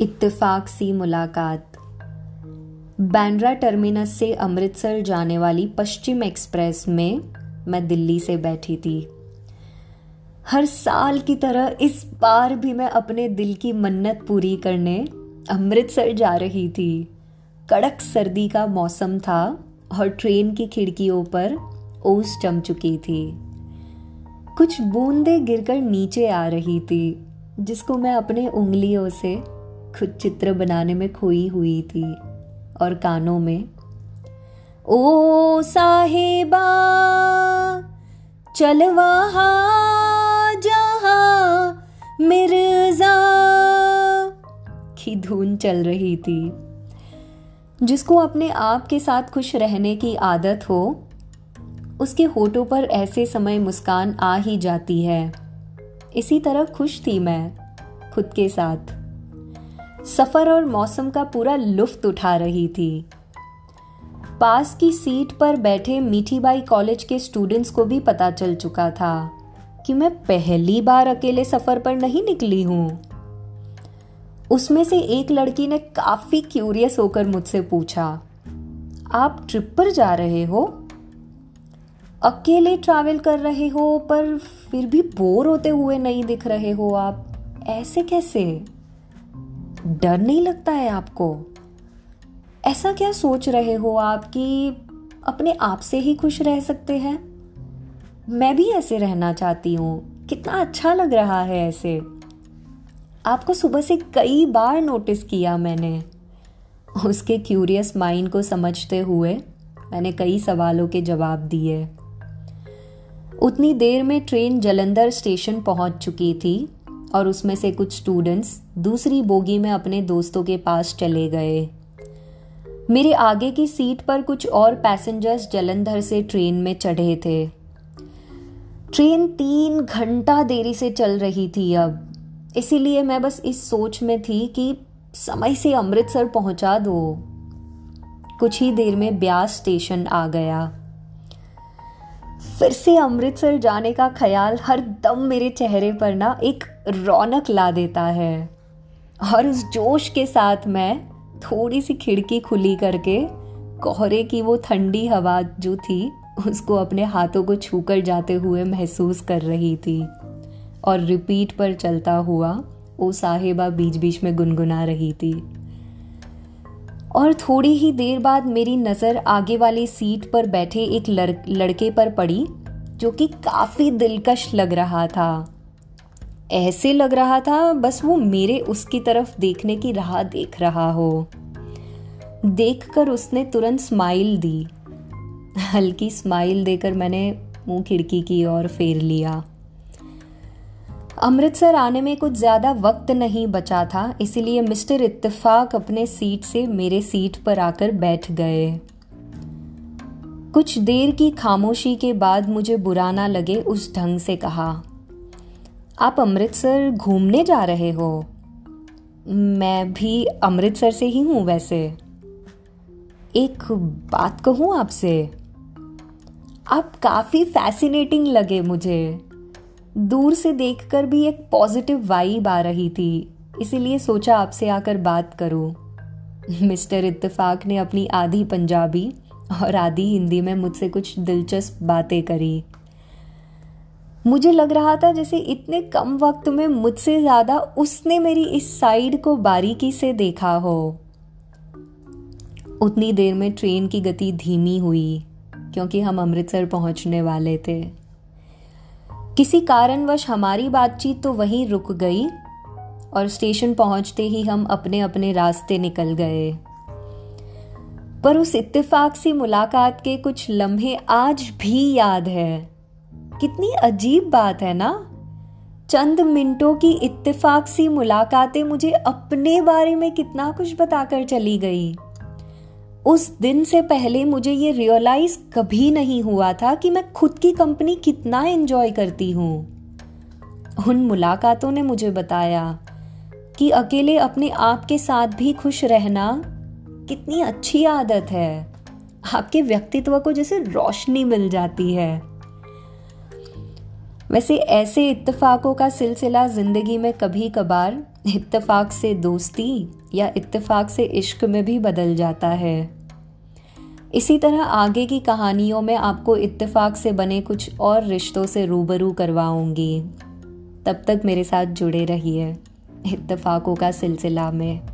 इत्तेफाक सी मुलाकात। बैंड्रा टर्मिनस से अमृतसर जाने वाली पश्चिम एक्सप्रेस में मैं दिल्ली से बैठी थी। हर साल की तरह इस बार भी मैं अपने दिल की मन्नत पूरी करने अमृतसर जा रही थी। कड़क सर्दी का मौसम था और ट्रेन की खिड़कियों पर ओस जम चुकी थी। कुछ बूंदे गिरकर नीचे आ रही थी, जिसको मैं अपने उंगलियों से खुद चित्र बनाने में खोई हुई थी और कानों में, ओ साहेबा, चल वहा, जहा मिर्ज़ा की धुन चल रही थी। जिसको अपने आप के साथ खुश रहने की आदत हो, उसके होठों पर ऐसे समय मुस्कान आ ही जाती है। इसी तरह खुश थी मैं, खुद के साथ। सफ़र और मौसम का पूरा लुफ्त उठा रही थी। पास की सीट पर बैठे मीठीबाई कॉलेज के स्टूडेंट्स को भी पता चल चुका था कि मैं पहली बार अकेले सफ़र पर नहीं निकली हूँ। उसमें से एक लड़की ने काफ़ी क्यूरियस होकर मुझसे पूछा, आप ट्रिप पर जा रहे हो? अकेले ट्रैवल कर रहे हो पर फिर भी बोर होते हुए नहीं दिख रहे हो आप? ऐसे कैसे? डर नहीं लगता है आपको? ऐसा क्या सोच रहे हो आप कि अपने आप से ही खुश रह सकते हैं? मैं भी ऐसे रहना चाहती हूँ। कितना अच्छा लग रहा है ऐसे। आपको सुबह से कई बार नोटिस किया मैंने। उसके क्यूरियस माइंड को समझते हुए मैंने कई सवालों के जवाब दिए। उतनी देर में ट्रेन जलंधर स्टेशन पहुँच चुकी थी। और उसमें से कुछ स्टूडेंट्स दूसरी बोगी में अपने दोस्तों के पास चले गए। मेरे आगे की सीट पर कुछ और पैसेंजर्स जलंधर से ट्रेन में चढ़े थे। ट्रेन तीन घंटा देरी से चल रही थी अब। इसीलिए मैं बस इस सोच में थी कि समय से अमृतसर पहुँचा दो। कुछ ही देर में ब्यास स्टेशन आ गया। फिर से अमृतसर जाने का ख्याल हर दम मेरे चेहरे पर ना एक रौनक ला देता है। और उस जोश के साथ मैं थोड़ी सी खिड़की खुली करके, कोहरे की वो ठंडी हवा जो थी, उसको अपने हाथों को छूकर जाते हुए महसूस कर रही थी। और रिपीट पर चलता हुआ, वो साहिबा बीच बीच में गुनगुना रही थी। और थोड़ी ही देर बाद मेरी नज़र आगे वाली सीट पर बैठे एक लड़, लड़के पर पड़ी जो कि काफ़ी दिलकश लग रहा था। ऐसे लग रहा था बस वो मेरे उसकी तरफ़ देखने की राह देख रहा हो। देखकर उसने तुरंत स्माइल दी। हल्की स्माइल देकर मैंने मुँह खिड़की की ओर फेर लिया। अमृतसर आने में कुछ ज़्यादा वक्त नहीं बचा था, इसीलिए मिस्टर इत्तेफाक अपने सीट से मेरे सीट पर आकर बैठ गए। कुछ देर की खामोशी के बाद मुझे बुरा ना लगे उस ढंग से कहा, आप अमृतसर घूमने जा रहे हो? मैं भी अमृतसर से ही हूँ वैसे। एक बात कहूँ आपसे। आप काफ़ी फैसिनेटिंग लगे मुझे। दूर से देखकर भी एक पॉजिटिव वाइब आ रही थी। इसीलिए सोचा आपसे आकर बात करूँ। मिस्टर इत्तेफाक ने अपनी आधी पंजाबी और आधी हिंदी में मुझसे कुछ दिलचस्प बातें करी। मुझे लग रहा था जैसे इतने कम वक्त में मुझसे ज़्यादा उसने मेरी इस साइड को बारीकी से देखा हो। उतनी देर में ट्रेन की गति धीमी हुई, क्योंकि हम अमृतसर पहुँचने वाले थे। किसी कारणवश हमारी बातचीत तो वहीं रुक गई और स्टेशन पहुँचते ही हम अपने अपने रास्ते निकल गए। पर उस इत्तेफाक सी मुलाकात के कुछ लम्हे आज भी याद है। कितनी अजीब बात है ना? चंद मिनटों की इत्तेफाक सी मुलाकातें मुझे अपने बारे में कितना कुछ बताकर चली गई। उस दिन से पहले मुझे ये रियलाइज़ कभी नहीं हुआ था कि मैं खुद की कंपनी कितना एंजॉय करती हूँ। उन मुलाकातों ने मुझे बताया कि अकेले अपने आप के साथ भी खुश रहना कितनी अच्छी आदत है। आपके व्यक्तित्व को जैसे रोशनी मिल जाती है। वैसे ऐसे इत्तेफाकों का सिलसिला ज़िंदगी में कभी कभार इत्तेफाक से दोस्ती या इत्तेफाक से इश्क में भी बदल जाता है। इसी तरह आगे की कहानियों में आपको इत्तेफाक से बने कुछ और रिश्तों से रूबरू करवाऊँगी। तब तक मेरे साथ जुड़े रहिए इत्तेफाकों का सिलसिला में।